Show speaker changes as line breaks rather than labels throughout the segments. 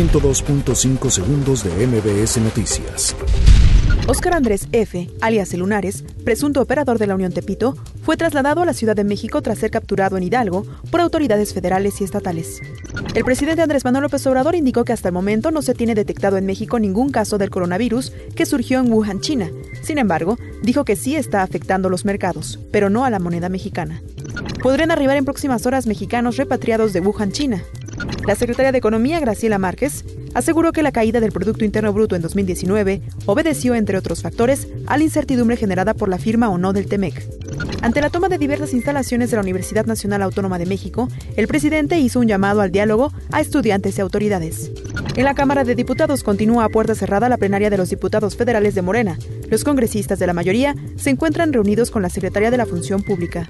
102.5 segundos de MBS Noticias.
Oscar Andrés F., alias Lunares, presunto operador de la Unión Tepito, fue trasladado a la Ciudad de México tras ser capturado en Hidalgo por autoridades federales y estatales. El presidente Andrés Manuel López Obrador indicó que hasta el momento no se tiene detectado en México ningún caso del coronavirus que surgió en Wuhan, China. Sin embargo, dijo que sí está afectando los mercados, pero no a la moneda mexicana. Podrían arribar en próximas horas mexicanos repatriados de Wuhan, China. La secretaria de Economía, Graciela Márquez, aseguró que la caída del Producto Interno Bruto en 2019 obedeció, entre otros factores, a la incertidumbre generada por la firma o no del TEMEC. Ante la toma de diversas instalaciones de la Universidad Nacional Autónoma de México, el presidente hizo un llamado al diálogo a estudiantes y autoridades. En la Cámara de Diputados continúa a puerta cerrada la plenaria de los diputados federales de Morena. Los congresistas de la mayoría se encuentran reunidos con la Secretaría de la Función Pública.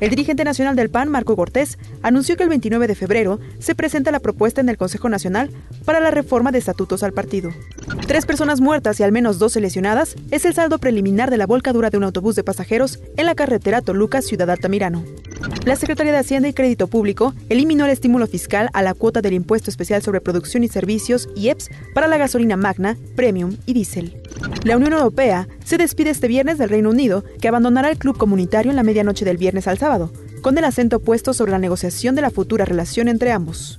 El dirigente nacional del PAN, Marco Cortés, anunció que el 29 de febrero se presenta la propuesta en el Consejo Nacional para la reforma de estatutos al partido. Tres personas muertas y al menos 12 lesionadas es el saldo preliminar de la volcadura de un autobús de pasajeros en la carretera Toluca-Ciudad Altamirano. La Secretaría de Hacienda y Crédito Público eliminó el estímulo fiscal a la cuota del Impuesto Especial sobre Producción y Servicios, IEPS, para la gasolina magna, premium y diésel. La Unión Europea se despide este viernes del Reino Unido, que abandonará el club comunitario en la medianoche del viernes al sábado, con el acento puesto sobre la negociación de la futura relación entre ambos.